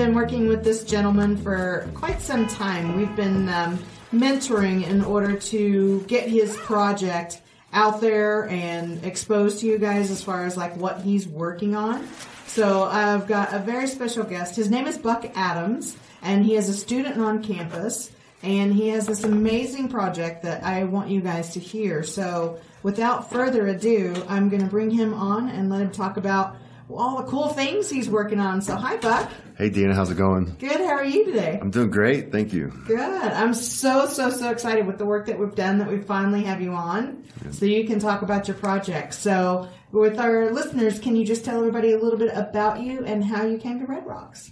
Been working with this gentleman for quite some time. We've been um, mentoring in order to get his project out there and exposed to you guys as far as like what he's working on. So I've got a very special guest. His name is Buck Adams, and he is a student on campus, and he has this amazing project that I want you guys to hear. So without further ado, I'm going to bring him on and let him talk about all the cool things he's working on. So hi, Buck. Hey, Dina, how's it going? Good. How are you today? I'm doing great, thank you. Good. I'm so so so excited with the work that we've done that we finally have you on, so you can talk about your project. So with our listeners, can you just tell everybody a little bit about you and how you came to Red Rocks?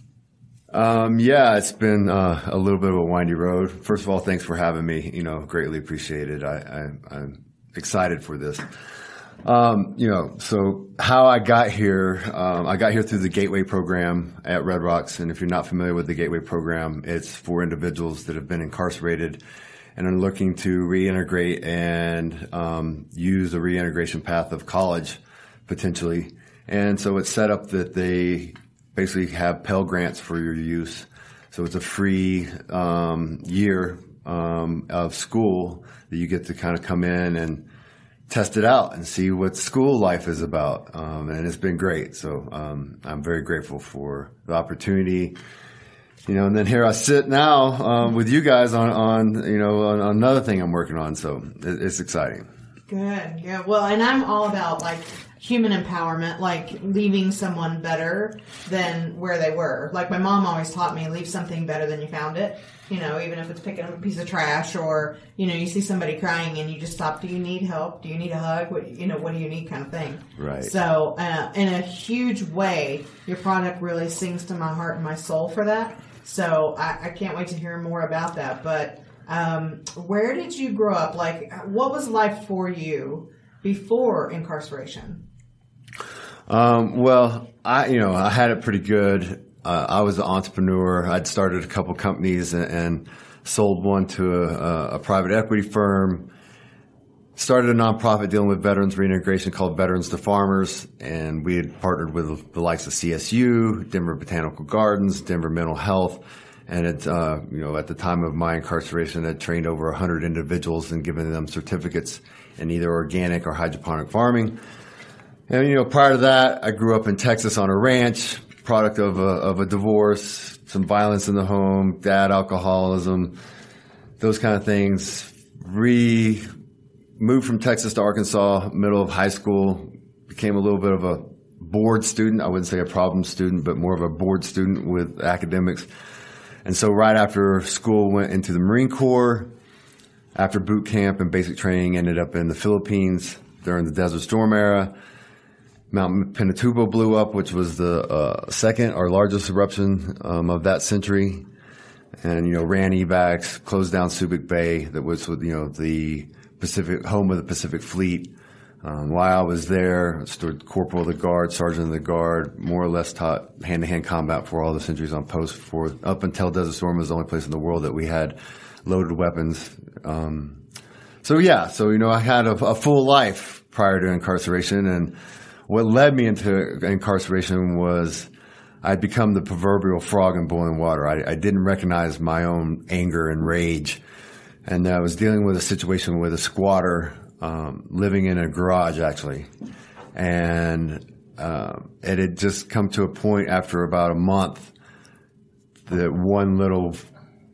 Um, yeah, it's been uh, a little bit of a windy road. First of all, thanks for having me. You know, greatly appreciated. I, I, I'm excited for this. Um, you know, so how I got here, um, I got here through the Gateway program at Red Rocks. And if you're not familiar with the Gateway program, it's for individuals that have been incarcerated and are looking to reintegrate and um, use the reintegration path of college potentially. And so it's set up that they basically have Pell Grants for your use. So it's a free um, year um, of school that you get to kind of come in and test it out and see what school life is about. Um, and it's been great. So um, I'm very grateful for the opportunity. You know, and then here I sit now um, with you guys on, on you know on, another thing I'm working on. So it, it's exciting. Good. Yeah. Well, and I'm all about like human empowerment, like leaving someone better than where they were. Like my mom always taught me, leave something better than you found it. You know, even if it's picking up a piece of trash or, you know, you see somebody crying and you just stop. Do you need help? Do you need a hug? What, you know, what do you need kind of thing. Right. So, uh, in a huge way, your product really sings to my heart and my soul for that. So I, I can't wait to hear more about that. But, um, where did you grow up? Like, what was life for you before incarceration? Um, well, I you know I had it pretty good. Uh, I was an entrepreneur. I'd started a couple companies and, and sold one to a, a, private equity firm. Started a nonprofit dealing with veterans reintegration called Veterans to Farmers, and we had partnered with the likes of CSU, Denver Botanical Gardens, Denver Mental Health, and it, uh, you know, at the time of my incarceration, I trained over 100 individuals and given them certificates in either organic or hydroponic farming. And, you know, prior to that, I grew up in Texas on a ranch, product of a, of a divorce, some violence in the home, dad alcoholism, those kind of things. Re moved from Texas to Arkansas, middle of high school, became a little bit of a bored student. I wouldn't say a problem student, but more of a bored student with academics. And so right after school, went into the Marine Corps. After boot camp and basic training, ended up in the Philippines during the Desert Storm era Mount Pinatubo blew up, which was the uh, second or largest eruption um, of that century, and you know ran evacs, closed down Subic Bay, that was you know the Pacific home of the Pacific Fleet. Um, while I was there, stood corporal of the guard, sergeant of the guard, more or less taught hand-to-hand combat for all the centuries on post. For up until Desert Storm was the only place in the world that we had loaded weapons. Um, so yeah, so you know I had a, a full life prior to incarceration and what led me into incarceration was I'd become the proverbial frog in boiling water. I, I didn't recognize my own anger and rage. And I was dealing with a situation with a squatter um, living in a garage, actually. And uh, it had just come to a point after about a month that one little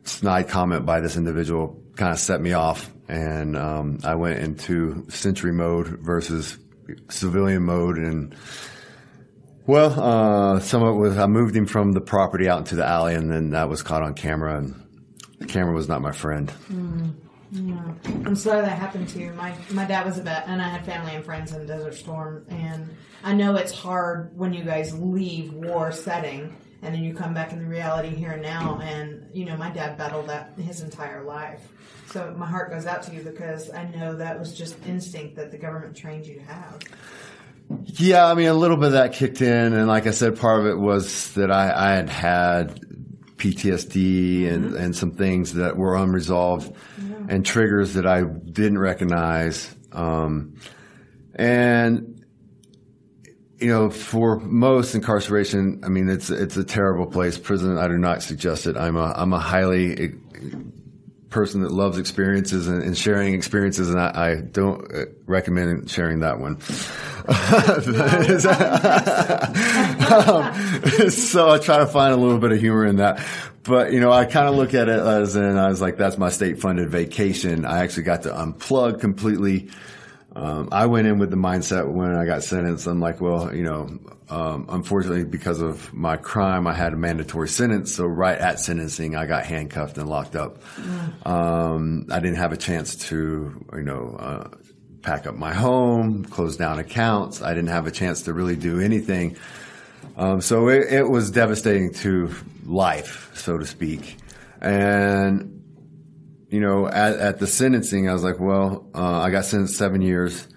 snide comment by this individual kind of set me off. And um, I went into sentry mode versus civilian mode and well, uh, some of it was I moved him from the property out into the alley, and then that was caught on camera, and the camera was not my friend. Mm, yeah. I'm sorry that happened to you. My my dad was a vet, and I had family and friends in Desert Storm, and I know it's hard when you guys leave war setting, and then you come back in the reality here and now. And you know, my dad battled that his entire life. So my heart goes out to you because I know that was just instinct that the government trained you to have. Yeah, I mean, a little bit of that kicked in, and like I said, part of it was that I, I had had PTSD and, mm-hmm. and some things that were unresolved yeah. and triggers that I didn't recognize. Um, and you know, for most incarceration, I mean, it's it's a terrible place. Prison, I do not suggest it. I'm a I'm a highly eh, person that loves experiences and, and sharing experiences, and I, I, don't uh, recommend sharing that one. um, so I try to find a little bit of humor in that. But you know, I kind of look at it as, and I was like, "That's my state-funded vacation." I actually got to unplug completely um, I went in with the mindset when I got sentenced. I'm like, well, you know, um, unfortunately, because of my crime, I had a mandatory sentence. So right at sentencing, I got handcuffed and locked up. Mm. Um, I didn't have a chance to, you know, uh, pack up my home, close down accounts. I didn't have a chance to really do anything. Um, so it, it was devastating to life, so to speak. And you know, at, at the sentencing, I was like, well, uh, I got sentenced seven years.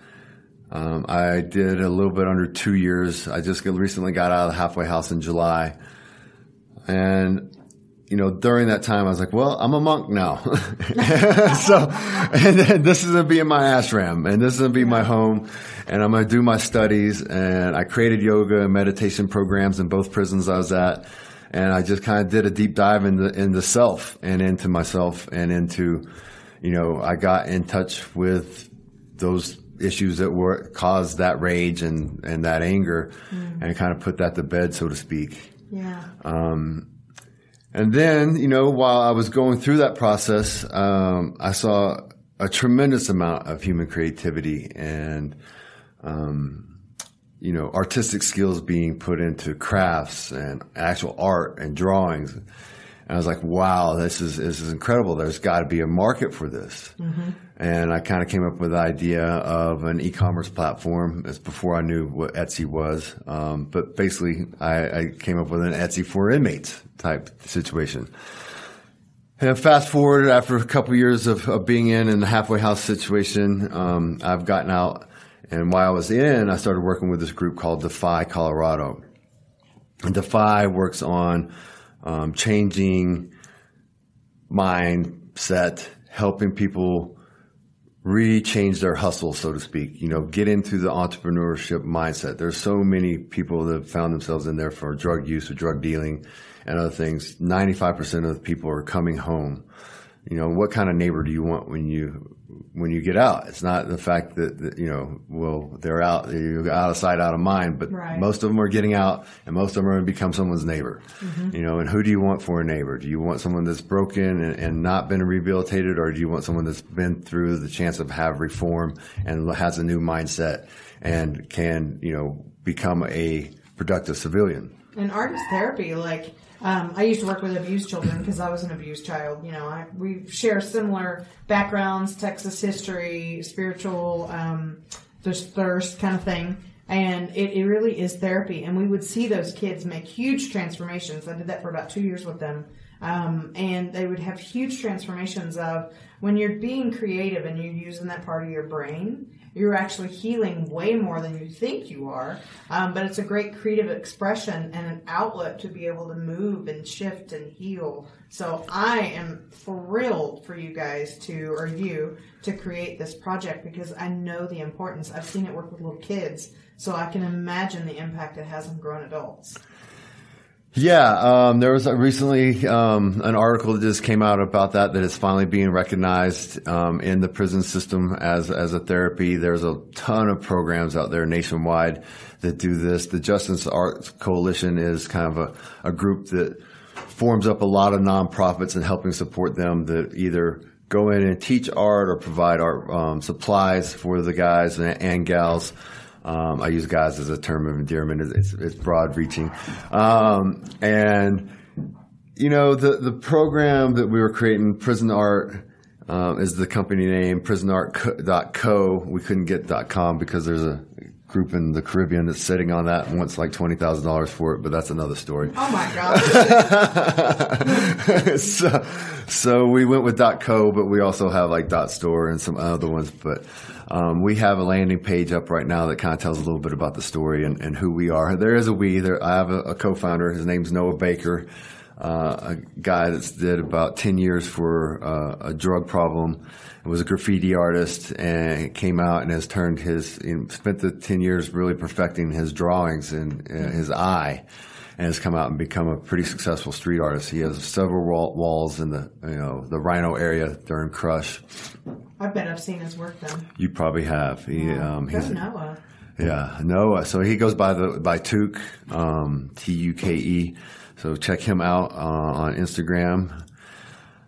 Um, I did a little bit under two years. I just recently got out of the halfway house in July. And, you know, during that time, I was like, well, I'm a monk now. so, and then this is going to be in my ashram and this is going to be my home and I'm going to do my studies. And I created yoga and meditation programs in both prisons I was at and I just kind of did a deep dive into into self and into myself and into, you know, I got in touch with those issues that were caused that rage and and that anger, mm. and kind of put that to bed, so to speak. Yeah. Um, and then, you know, while I was going through that process, um, I saw a tremendous amount of human creativity and um, you know, artistic skills being put into crafts and actual art and drawings. And I was like, wow, this is, this is incredible. There's got to be a market for this. Mm-hmm. And I kind of came up with the idea of an e-commerce platform. It's before I knew what Etsy was. Um, but basically I, I, came up with an Etsy for inmates type situation. And fast forward after a couple years of, of, being in in the halfway house situation, um, I've gotten out and while I was in, I started working with this group called Defy Colorado. And Defy works on um, changing mindset, helping people re-change their hustle, so to speak. You know, get into the entrepreneurship mindset. There's so many people that found themselves in there for drug use or drug dealing and other things. 95% of the people are coming home. You know, what kind of neighbor do you want when you when you get out. It's not the fact that, that, you know, well, they're out, you're out of sight, out of mind, but right. most of them are getting out and most of them are going to become someone's neighbor. Mm-hmm. You know, and who do you want for a neighbor? Do you want someone that's broken and, and, not been rehabilitated or do you want someone that's been through the chance of have reform and has a new mindset and can, you know, become a productive civilian? And art is therapy, like, um, I used to work with abused children because I was an abused child. You know, I, we share similar backgrounds, Texas history, spiritual, um, there's thirst kind of thing. And it, it really is therapy. And we would see those kids make huge transformations. I did that for about two years with them. Um, and they would have huge transformations of when you're being creative and you're using that part of your brain you're actually healing way more than you think you are. Um, but it's a great creative expression and an outlet to be able to move and shift and heal. So I am thrilled for you guys to, or you, to create this project because I know the importance. I've seen it work with little kids, so I can imagine the impact it has on grown adults. Yeah, um, there was recently um, an article that just came out about that that is finally being recognized um, in the prison system as as a therapy. There's a ton of programs out there nationwide that do this. The Justice Arts Coalition is kind of a, a group that forms up a lot of nonprofits and helping support them that either go in and teach art or provide art um, supplies for the guys and, and gals. Um, I use guys as a term of endearment. It's, it's broad reaching. Um, and, you know, the, the program that we were creating, Prison Art, um, is the company name, prisonart.co. We couldn't get .com because there's a group in the Caribbean that's sitting on that and wants like twenty thousand dollars for it, but that's another story. Oh my god! so, so we went with .co, but we also have like .store and some other ones. But um, we have a landing page up right now that kind of tells a little bit about the story and, and who we are. There is a we. There, I have a, a co-founder. His name's Noah Baker. uh, a guy that's did about 10 years for uh, a drug problem. Was a graffiti artist and came out and has turned his, spent the 10 years really perfecting his drawings and uh, his eye and has come out and become a pretty successful street artist. He has several wall, walls in the, you know, the RiNo area during Crush. I bet I've seen his work then. You probably have. He, um, he's, Noah. yeah, Noah. So he goes by the by Tuke, um, T U K E. So check him out uh, on Instagram.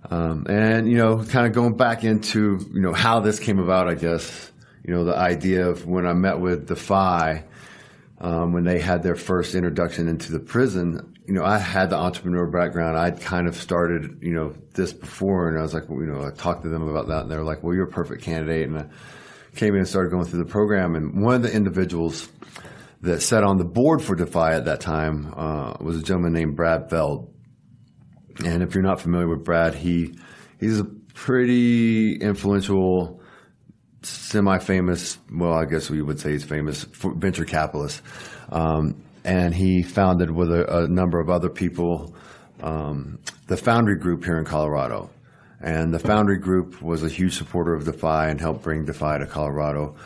Um, and you know, kind of going back into you know how this came about. I guess you know the idea of when I met with Defy um, when they had their first introduction into the prison. You know, I had the entrepreneur background. I'd kind of started you know this before, and I was like, well, you know, I talked to them about that, and they were like, "Well, you're a perfect candidate." And I came in and started going through the program, and one of the individuals that sat on the board for Defy at that time uh, was a gentleman named Brad Feld. And if you're not familiar with Brad, he he's a pretty influential, semi-famous. Well, I guess we would say he's famous venture capitalist. Um, and he founded with a, a number of other people um, the Foundry Group here in Colorado. And the Foundry Group was a huge supporter of Defy and helped bring Defy to Colorado.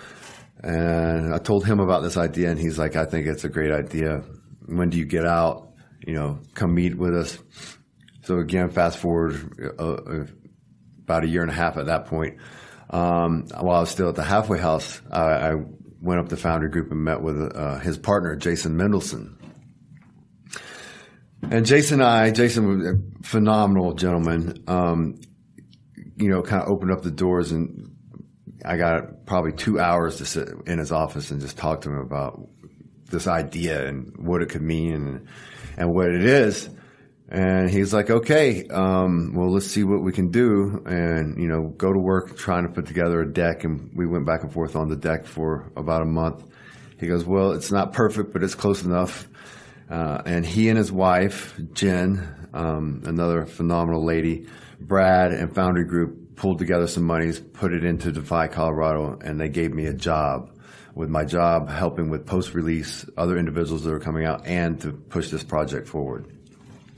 And I told him about this idea, and he's like, I think it's a great idea. When do you get out? You know, come meet with us. So again, fast forward uh, uh, about a year and a half at that point. Um, while I was still at the halfway house, I, I went up to Foundry Group and met with uh, his partner, Jason Mendelson. And Jason and I, Jason was a phenomenal gentleman. Um, you know, kind of opened up the doors and I got probably two hours to sit in his office and just talk to him about this idea and what it could mean and, and what it is. And he's like, okay, um, well, let's see what we can do. And, you know, go to work trying to put together a deck. And we went back and forth on the deck for about a month. He goes, well, it's not perfect, but it's close enough. Uh, and he and his wife, Jen, um, another phenomenal lady, Brad and Foundry Group pulled together some monies, put it into Defy Colorado, and they gave me a job. With my job helping with post release, other individuals that were coming out, and to push this project forward.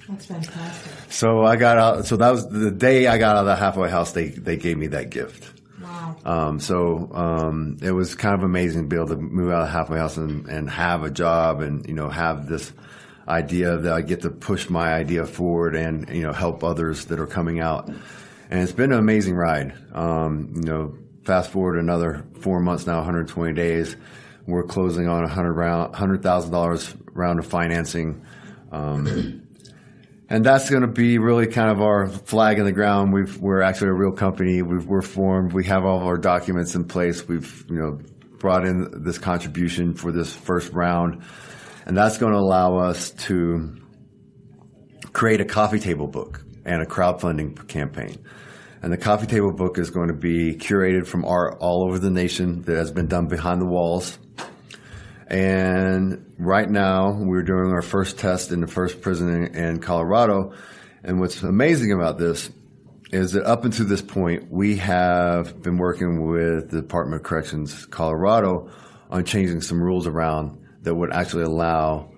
That's fantastic. So I got out. So that was the day I got out of the halfway house. They they gave me that gift. Wow. Um, so um, it was kind of amazing to be able to move out of the halfway house and, and have a job and you know have this idea that I get to push my idea forward and you know help others that are coming out. And it's been an amazing ride. Um, you know, fast forward another four months now, 120 days. We're closing on a hundred round, hundred thousand dollars round of financing. Um, and that's going to be really kind of our flag in the ground. We've, we're actually a real company. We've, we're formed. We have all of our documents in place. We've, you know, brought in this contribution for this first round, and that's going to allow us to create a coffee table book and a crowdfunding campaign. And the coffee table book is going to be curated from art all over the nation that has been done behind the walls. And right now, we're doing our first test in the first prison in, in Colorado. And what's amazing about this is that up until this point, we have been working with the Department of Corrections Colorado on changing some rules around that would actually allow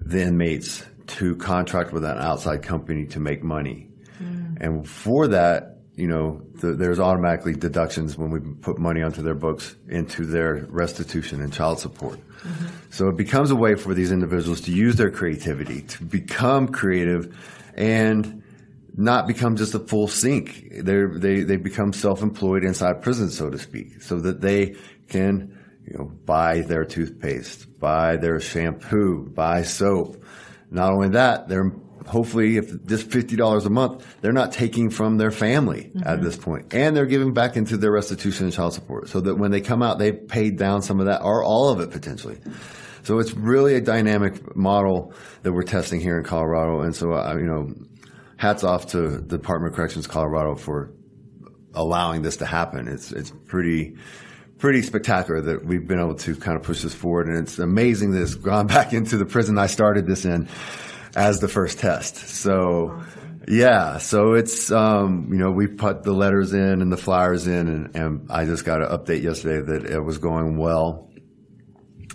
the inmates to contract with an outside company to make money. Hmm. And for that, you know, th- there's automatically deductions when we put money onto their books into their restitution and child support. Mm-hmm. So it becomes a way for these individuals to use their creativity, to become creative and not become just a full sink. They're, they, they become self-employed inside prison, so to speak, so that they can, you know, buy their toothpaste, buy their shampoo, buy soap. Not only that, they're hopefully if just $50 a month, they're not taking from their family at this. And they're giving back into their restitution and child support so that when they come out, they've paid down some of that or all of it potentially. So it's really a dynamic model that we're testing here in Colorado. And so, uh, you know, hats off to the Department of Corrections Colorado for allowing this to happen. It's, it's pretty, pretty spectacular that we've been able to kind of push this forward. And it's amazing that it's gone back into the prison I started this in as the first test. So, yeah, so it's, um, you know, we put the letters in and the flyers in, and, and I just got an update yesterday that it was going well.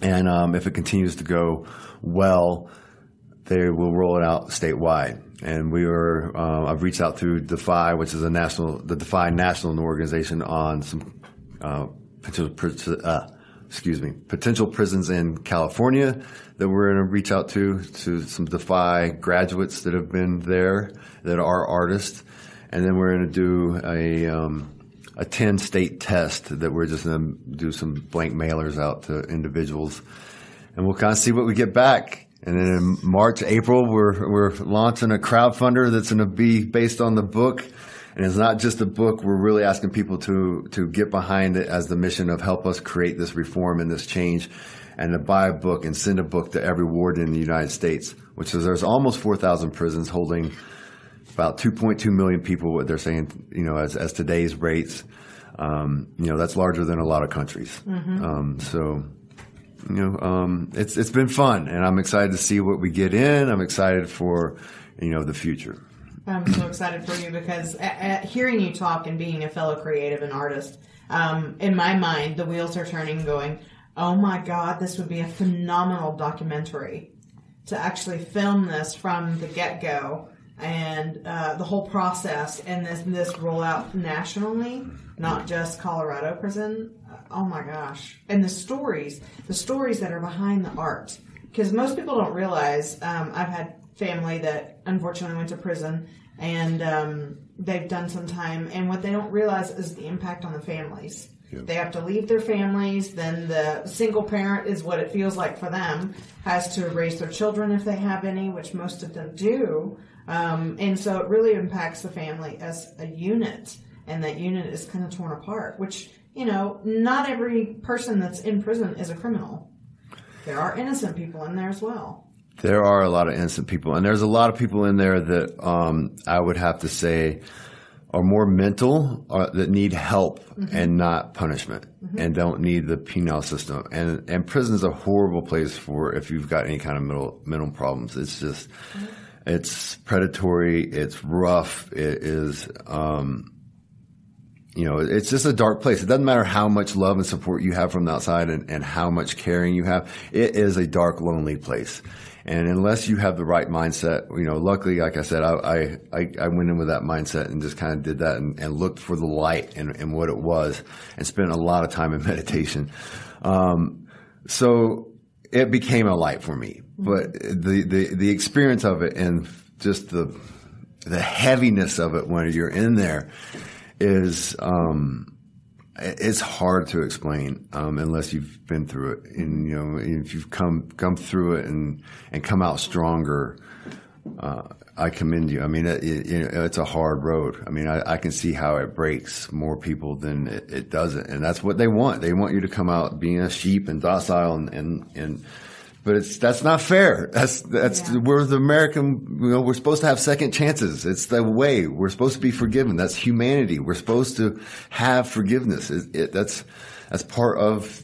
And um, if it continues to go well, they will roll it out statewide. And we were, uh, I've reached out through Defy, which is a national, the Defy National Organization on some uh, potential, uh, excuse me, potential prisons in California that we're going to reach out to, to some Defy graduates that have been there that are artists. And then we're going to do a, um, a 10 state test that we're just going to do some blank mailers out to individuals. And we'll kind of see what we get back. And then in March, April, we're, we're launching a crowdfunder that's going to be based on the book. And it's not just a book. We're really asking people to, to get behind it as the mission of help us create this reform and this change and to buy a book and send a book to every ward in the United States, which is there's almost 4,000 prisons holding about 2.2 million people, what they're saying, you know, as, as today's rates. Um, you know, that's larger than a lot of countries. Um, so, you know, um, it's it's been fun, and I'm excited to see what we get in. I'm excited for, you know, the future. I'm so excited for you because hearing you talk and being a fellow creative and artist, um, in my mind, the wheels are turning, and going, "Oh my God, this would be a phenomenal documentary to actually film this from the get go and uh, the whole process, and this this roll out nationally, not just Colorado prison. Oh my gosh! And the stories, the stories that are behind the art, because most people don't realize. Um, I've had family that unfortunately went to prison and um, they've done some time and what they don't realize is the impact on the families they have to leave their families then the single parent is what it feels like for them has to raise their children if they have any which most of them do. Um, and so it really impacts the family as a unit and that unit is kind of torn apart which you know not every person that's in prison is a criminal. There are innocent people in there as well. There are a lot of innocent people, and there's a lot of people in there that um, I would have to say are more mental, uh, that need help and not punishment, and don't need the penal system. And and prison is a horrible place for if you've got any kind of mental mental problems. It's just it's predatory, it's rough, it is. Um, you know, it's just a dark place. It doesn't matter how much love and support you have from the outside and, and how much caring you have. It is a dark, lonely place. And unless you have the right mindset, you know, luckily, like I said, I, I, I went in with that mindset and just kind of did that and, and looked for the light and, and what it was and spent a lot of time in meditation. Um, so it became a light for me, but the, the, the experience of it and just the, the heaviness of it when you're in there is, um, it's hard to explain um, unless you've been through it, and you know if you've come come through it and and come out stronger. Uh, I commend you. I mean, it, it, it's a hard road. I mean, I, I can see how it breaks more people than it, it doesn't, and that's what they want. They want you to come out being a sheep and docile, and and, and but it's that's not fair. That's that's Yeah. we're the American. You know, we're supposed to have second chances. It's the way we're supposed to be forgiven. That's humanity. We're supposed to have forgiveness. It, it, that's that's part of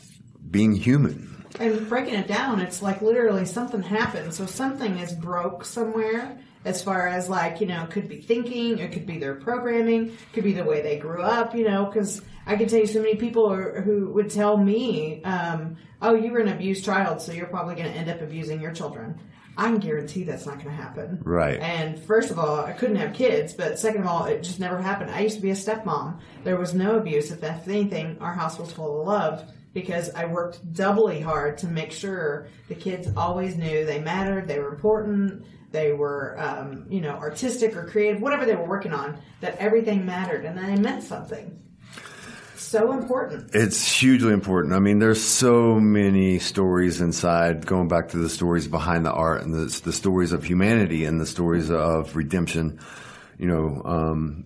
being human. And breaking it down, it's like literally something happened. So something is broke somewhere as far as like, you know, could be thinking, it could be their programming, could be the way they grew up, you know, because I can tell you so many people are, who would tell me, um, oh, you were an abused child, so you're probably going to end up abusing your children. I can guarantee that's not going to happen. Right. And first of all, I couldn't have kids, but second of all, it just never happened. I used to be a stepmom. There was no abuse. If anything, our house was full of love because I worked doubly hard to make sure the kids always knew they mattered, they were important, they were, um, you know, artistic or creative, whatever they were working on, that everything mattered and that it meant something. So important. It's hugely important. I mean, there's so many stories inside, going back to the stories behind the art and the, the stories of humanity and the stories of redemption. You know, um,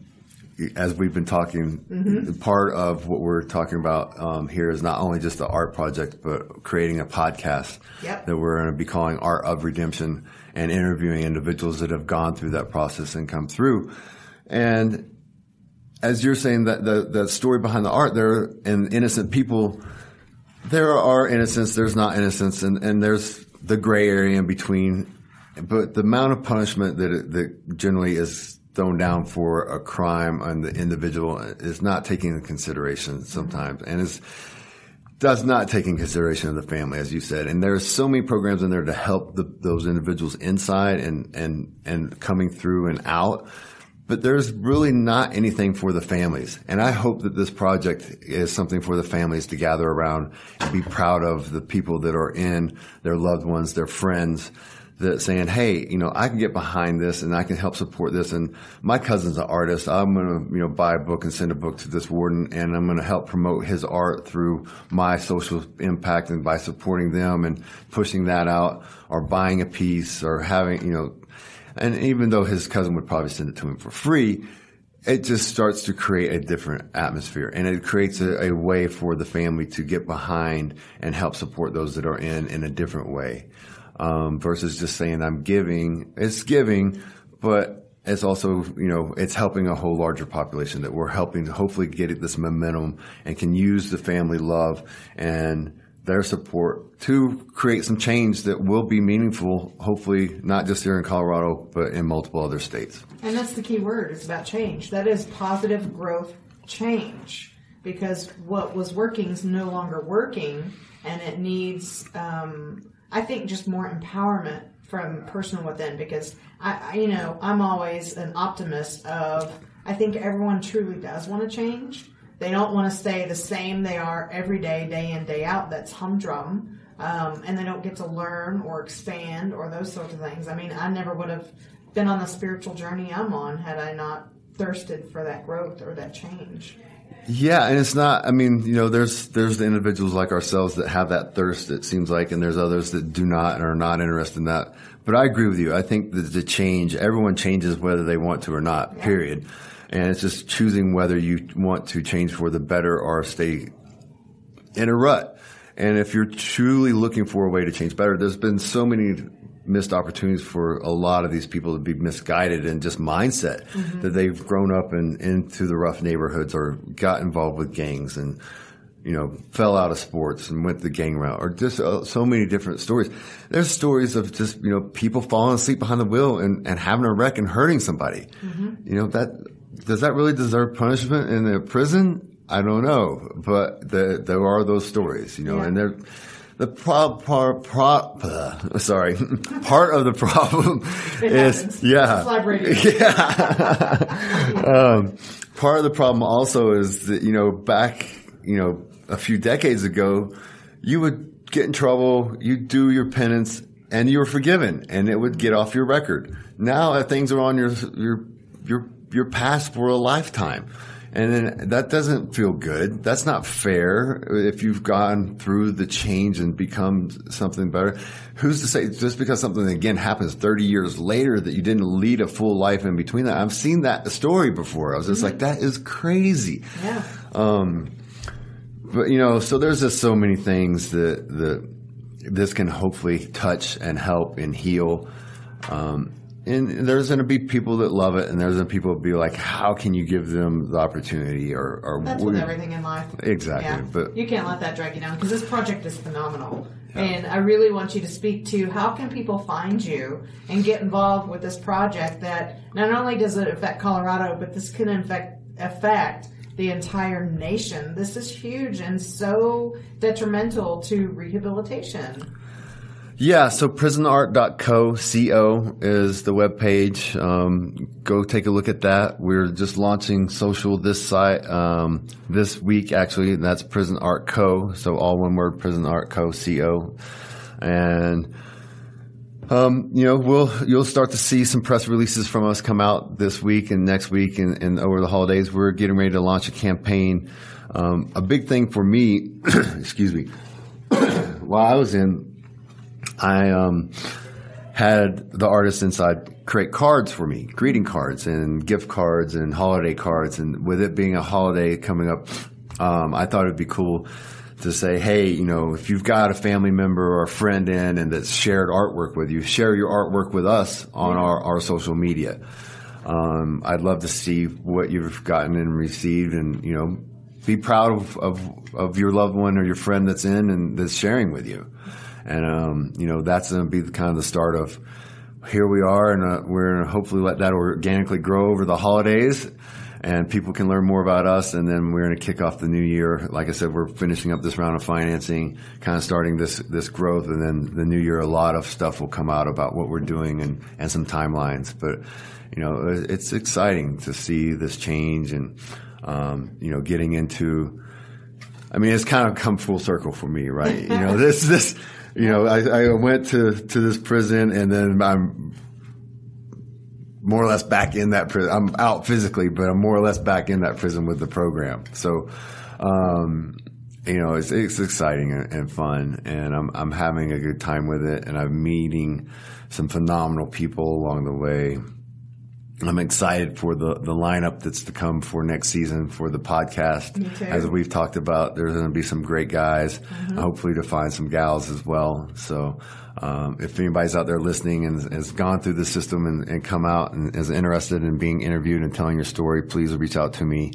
as we've been talking, part of what we're talking about um, here is not only just the art project, but creating a podcast Yep. that we're going to be calling Art of Redemption and interviewing individuals that have gone through that process and come through. And as you're saying that the, the story behind the art there and innocent people, there are innocence, there's not innocence, and, and there's the gray area in between. But the amount of punishment that, it, that generally is thrown down for a crime on the individual is not taken into consideration sometimes. And it's, does not take in consideration of the family, as you said. And there's so many programs in there to help the, those individuals inside and, and, and coming through and out. But there's really not anything for the families. And I hope that this project is something for the families to gather around and be proud of the people that are in their loved ones, their friends, that saying, hey, you know, I can get behind this and I can help support this. And my cousin's an artist. I'm going to, you know, buy a book and send a book to this warden and I'm going to help promote his art through my social impact and by supporting them and pushing that out or buying a piece or having, you know, and even though his cousin would probably send it to him for free, it just starts to create a different atmosphere and it creates a, a, way for the family to get behind and help support those that are in in a different way um, versus just saying I'm giving. It's giving, but it's also you know it's helping a whole larger population that we're helping to hopefully get this momentum and can use the family love and their support to create some change that will be meaningful, hopefully not just here in Colorado, but in multiple other states. And that's the key word. It's about change. That is positive growth change because what was working is no longer working and it needs um, I think just more empowerment from personal within because I, I, you know, I'm always an optimist of I think everyone truly does want to change. They don't want to stay the same they are every day, day in, day out. That's humdrum. Um, and they don't get to learn or expand or those sorts of things. I mean, I never would have been on the spiritual journey I'm on had I not thirsted for that growth or that change. Yeah, and it's not. I mean, you know, there's there's the individuals like ourselves that have that thirst. It seems like, and there's others that do not and are not interested in that. But I agree with you. I think that the change, everyone changes whether they want to or not. Yeah. Period. And it's just choosing whether you want to change for the better or stay in a rut. And if you're truly looking for a way to change better, there's been so many missed opportunities for a lot of these people to be misguided and just mindset mm-hmm. that they've grown up in into the rough neighborhoods or got involved with gangs and you know fell out of sports and went the gang route or just uh, so many different stories there's stories of just you know people falling asleep behind the wheel and, and having a wreck and hurting somebody mm-hmm. you know that does that really deserve punishment in a prison I don't know, but the, there are those stories, you know, yeah. and they're the pro, pro, pro uh, sorry, part of the problem it is happens. yeah, yeah. um, part of the problem also is that you know back you know a few decades ago, you would get in trouble, you do your penance, and you were forgiven, and it would get off your record. Now things are on your your your your past for a lifetime. And then that doesn't feel good. That's not fair if you've gone through the change and become something better. Who's to say just because something again happens 30 years later that you didn't lead a full life in between that? I've seen that story before. I was just mm-hmm. like, that is crazy. Yeah. Um, but you know, so there's just so many things that, that this can hopefully touch and help and heal. Um, and there's going to be people that love it, and there's going to be people that be like, "How can you give them the opportunity?" Or, or that's with everything in life. Exactly, yeah. but you can't let that drag you down because this project is phenomenal, yeah. and I really want you to speak to how can people find you and get involved with this project that not only does it affect Colorado, but this can affect affect the entire nation. This is huge and so detrimental to rehabilitation. Yeah, so prisonart.co, C-O is the web page. Um, go take a look at that. We're just launching social this site, um, this week actually, and that's Prison Art Co. So all one word, Prison Art Co, C-O. And, um, you know, we'll, you'll start to see some press releases from us come out this week and next week and, and over the holidays. We're getting ready to launch a campaign. Um, a big thing for me, excuse me, while I was in I um, had the artists inside create cards for me, greeting cards and gift cards and holiday cards. And with it being a holiday coming up, um, I thought it'd be cool to say, hey, you know, if you've got a family member or a friend in and that's shared artwork with you, share your artwork with us on our, our social media. Um, I'd love to see what you've gotten and received and, you know, be proud of, of, of your loved one or your friend that's in and that's sharing with you. And, um, you know, that's going to be the, kind of the start of here we are, and uh, we're going to hopefully let that organically grow over the holidays. and people can learn more about us. And then we're going to kick off the new year. Like I said, we're finishing up this round of financing, kind of starting this this growth, and then the new year, a lot of stuff will come out about what we're doing and and some timelines. But you know, it's exciting to see this change and um, you know getting into. I mean, it's kind of come full circle for me, right? You know, this this you know, I, I went to to this prison and then I'm more or less back in that prison. I'm out physically, but I'm more or less back in that prison with the program. So, um, you know, it's, it's exciting and, and, fun, and I'm I'm having a good time with it, and I'm meeting some phenomenal people along the way. I'm excited for the, the lineup that's to come for next season for the podcast. As we've talked about, there's going to be some great guys, mm-hmm. hopefully to find some gals as well. So um, if anybody's out there listening and has gone through the system and, and, come out and is interested in being interviewed and telling your story, please reach out to me.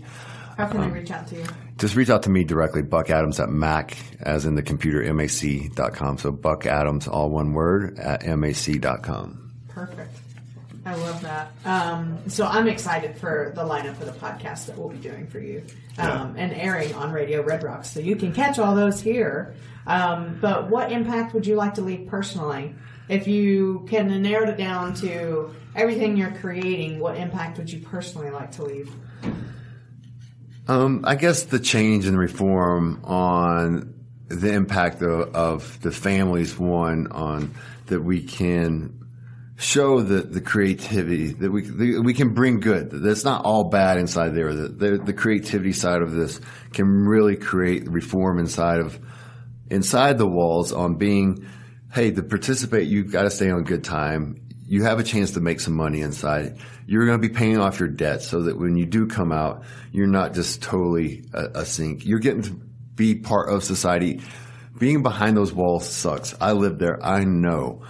How can um, they reach out to you? Just reach out to me directly, Buck Adams at Mac, as in the computer, mac.com. So Buck Adams, all one word, at mac.com. Perfect. I love that. Um, so I'm excited for the lineup of the podcast that we'll be doing for you um, yeah. and airing on Radio Red Rocks. So you can catch all those here. Um, but what impact would you like to leave personally? If you can narrow it down to everything you're creating, what impact would you personally like to leave? Um, I guess the change and reform on the impact of, of the families, one, on that we can show the, the creativity that we the, we can bring good. That's not all bad inside there. The, the, the creativity side of this can really create reform inside of inside the walls on being. Hey, to participate, you've got to stay on good time. You have a chance to make some money inside. You're going to be paying off your debt so that when you do come out, you're not just totally a, a sink. You're getting to be part of society. Being behind those walls sucks. I lived there. I know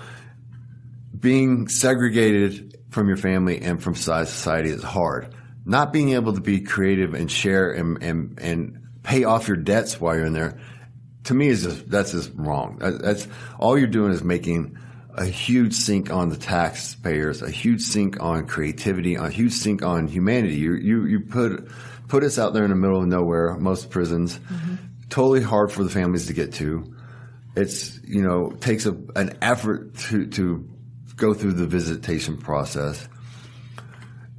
being segregated from your family and from society is hard. Not being able to be creative and share and, and, and pay off your debts while you're in there, to me is just, that's just wrong. That's all you're doing is making a huge sink on the taxpayers, a huge sink on creativity, a huge sink on humanity. You, you, you put, put us out there in the middle of nowhere, most prisons, mm-hmm. totally hard for the families to get to. It's, you know, takes a, an effort to, to go through the visitation process.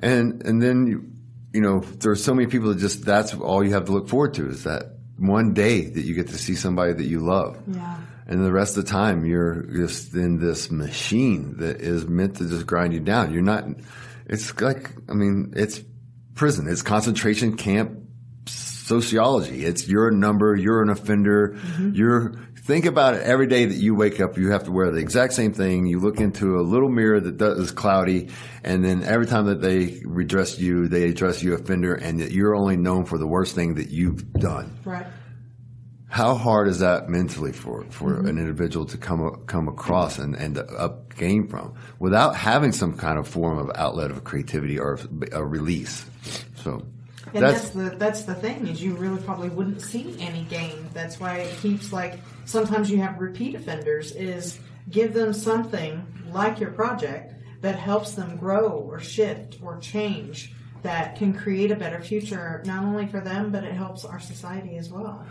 And, and then, you, you know, there are so many people that just, that's all you have to look forward to is that one day that you get to see somebody that you love. Yeah. And the rest of the time you're just in this machine that is meant to just grind you down. You're not, it's like, I mean, it's prison. It's concentration camp sociology. It's your number. You're an offender. Mm-hmm. You're think about it every day that you wake up, you have to wear the exact same thing. You look into a little mirror that does, is cloudy, and then every time that they redress you, they address you offender, and that you're only known for the worst thing that you've done. Right. How hard is that mentally for, for mm-hmm. an individual to come come across and, and up gain from without having some kind of form of outlet of creativity or a release? So and that's, that's, the that's the thing is you really probably wouldn't see any gain. That's why it keeps like sometimes you have repeat offenders is give them something like your project that helps them grow or shift or change that can create a better future not only for them but it helps our society as well.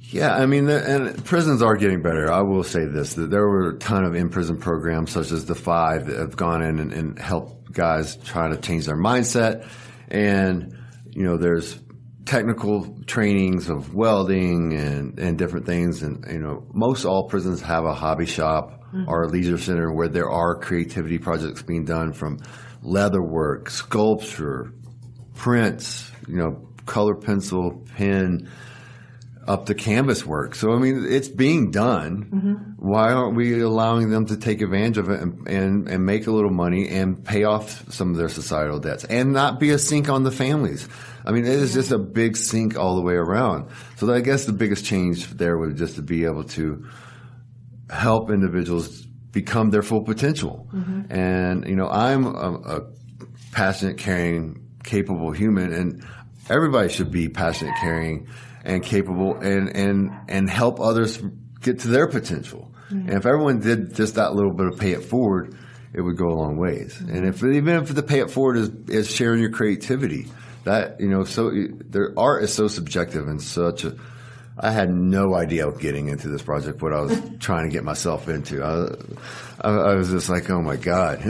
Yeah, I mean, and prisons are getting better. I will say this: that there were a ton of in-prison programs, such as Defy, that have gone in and, and helped guys try to change their mindset. And you know, there's technical trainings of welding and, and different things. And, you know, most all prisons have a hobby shop mm-hmm. or a leisure center where there are creativity projects being done from leatherwork, sculpture, prints, you know, color pencil, pen, up to canvas work. So I mean, it's being done. Mm-hmm. Why aren't we allowing them to take advantage of it and, and, and make a little money and pay off some of their societal debts and not be a sink on the families? I mean, it is just a big sink all the way around. So I guess the biggest change there would just to be able to help individuals become their full potential. Mm-hmm. And you know, I'm a, a passionate, caring, capable human, and everybody should be passionate, caring and capable and, and, and help others get to their potential. Mm-hmm. And if everyone did just that little bit of pay it forward, it would go a long ways. Mm-hmm. And if even if the pay it forward is, is sharing your creativity, that you know, so their art is so subjective and such a. I had no idea of getting into this project what I was trying to get myself into. I, I, I was just like, oh my god.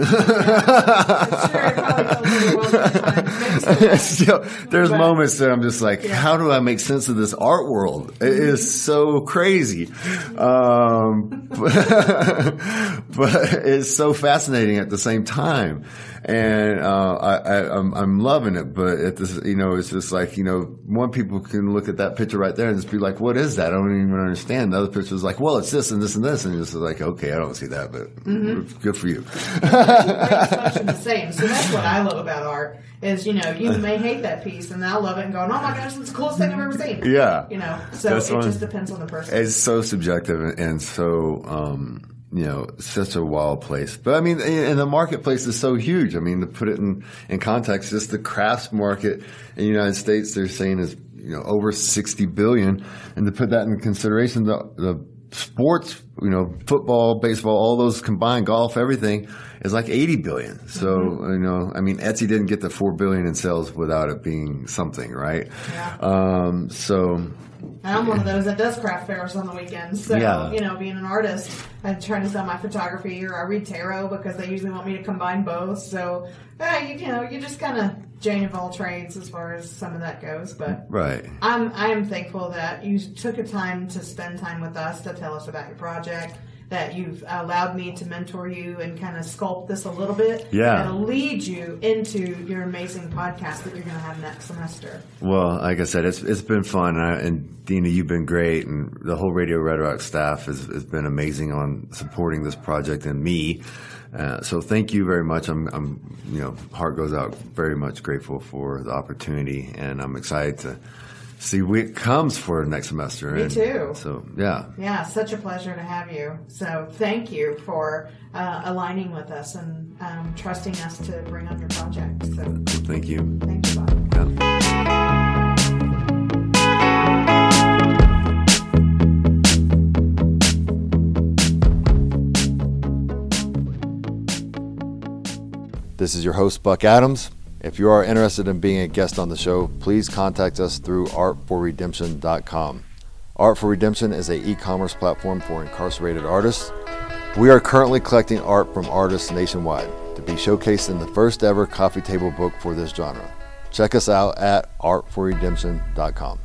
Still, there's but, moments that I'm just like, yeah. how do I make sense of this art world? It is so crazy, um, but, but it's so fascinating at the same time and uh, I, am I'm, I'm loving it. But at this, you know, it's just like you know, one people can look at that picture right there and just be like, "What is that? I don't even understand." The other picture is like, "Well, it's this and this and this," and it's like, "Okay, I don't see that, but mm-hmm. good for you." the same. So that's what I love about art is you know you may hate that piece and I'll love it and go, "Oh my gosh, it's the coolest thing I've ever seen." Yeah, you know. So that's it one, just depends on the person. It's so subjective and so. Um, you know, such a wild place. But I mean, and the marketplace is so huge. I mean, to put it in, in context, just the crafts market in the United States, they're saying is, you know, over 60 billion. And to put that in consideration, the, the sports, you know, football, baseball, all those combined, golf, everything is like 80 billion. So, mm-hmm. you know, I mean, Etsy didn't get the 4 billion in sales without it being something, right? Yeah. Um, so, I'm one of those that does craft fairs on the weekends. So, yeah. you know, being an artist, I'm trying to sell my photography or I read tarot because they usually want me to combine both. So, yeah, you, you know, you just kind of Jane of all trades as far as some of that goes. But right, I'm I am thankful that you took a time to spend time with us to tell us about your project that you've allowed me to mentor you and kind of sculpt this a little bit. Yeah. And lead you into your amazing podcast that you're going to have next semester. Well, like I said, it's, it's been fun. I, and Dina, you've been great. And the whole Radio Red Rock staff has, has been amazing on supporting this project and me. Uh, so thank you very much. I'm, I'm, you know, heart goes out very much grateful for the opportunity and I'm excited to see what comes for next semester. Me and too. So yeah, yeah, such a pleasure to have you. So thank you for uh, aligning with us and um, trusting us to bring on your project. So thank you. Thank you, Bob. Yeah. This is your host, Buck Adams. If you are interested in being a guest on the show, please contact us through artforredemption.com. Art for Redemption is a e-commerce platform for incarcerated artists. We are currently collecting art from artists nationwide to be showcased in the first ever coffee table book for this genre. Check us out at artforredemption.com.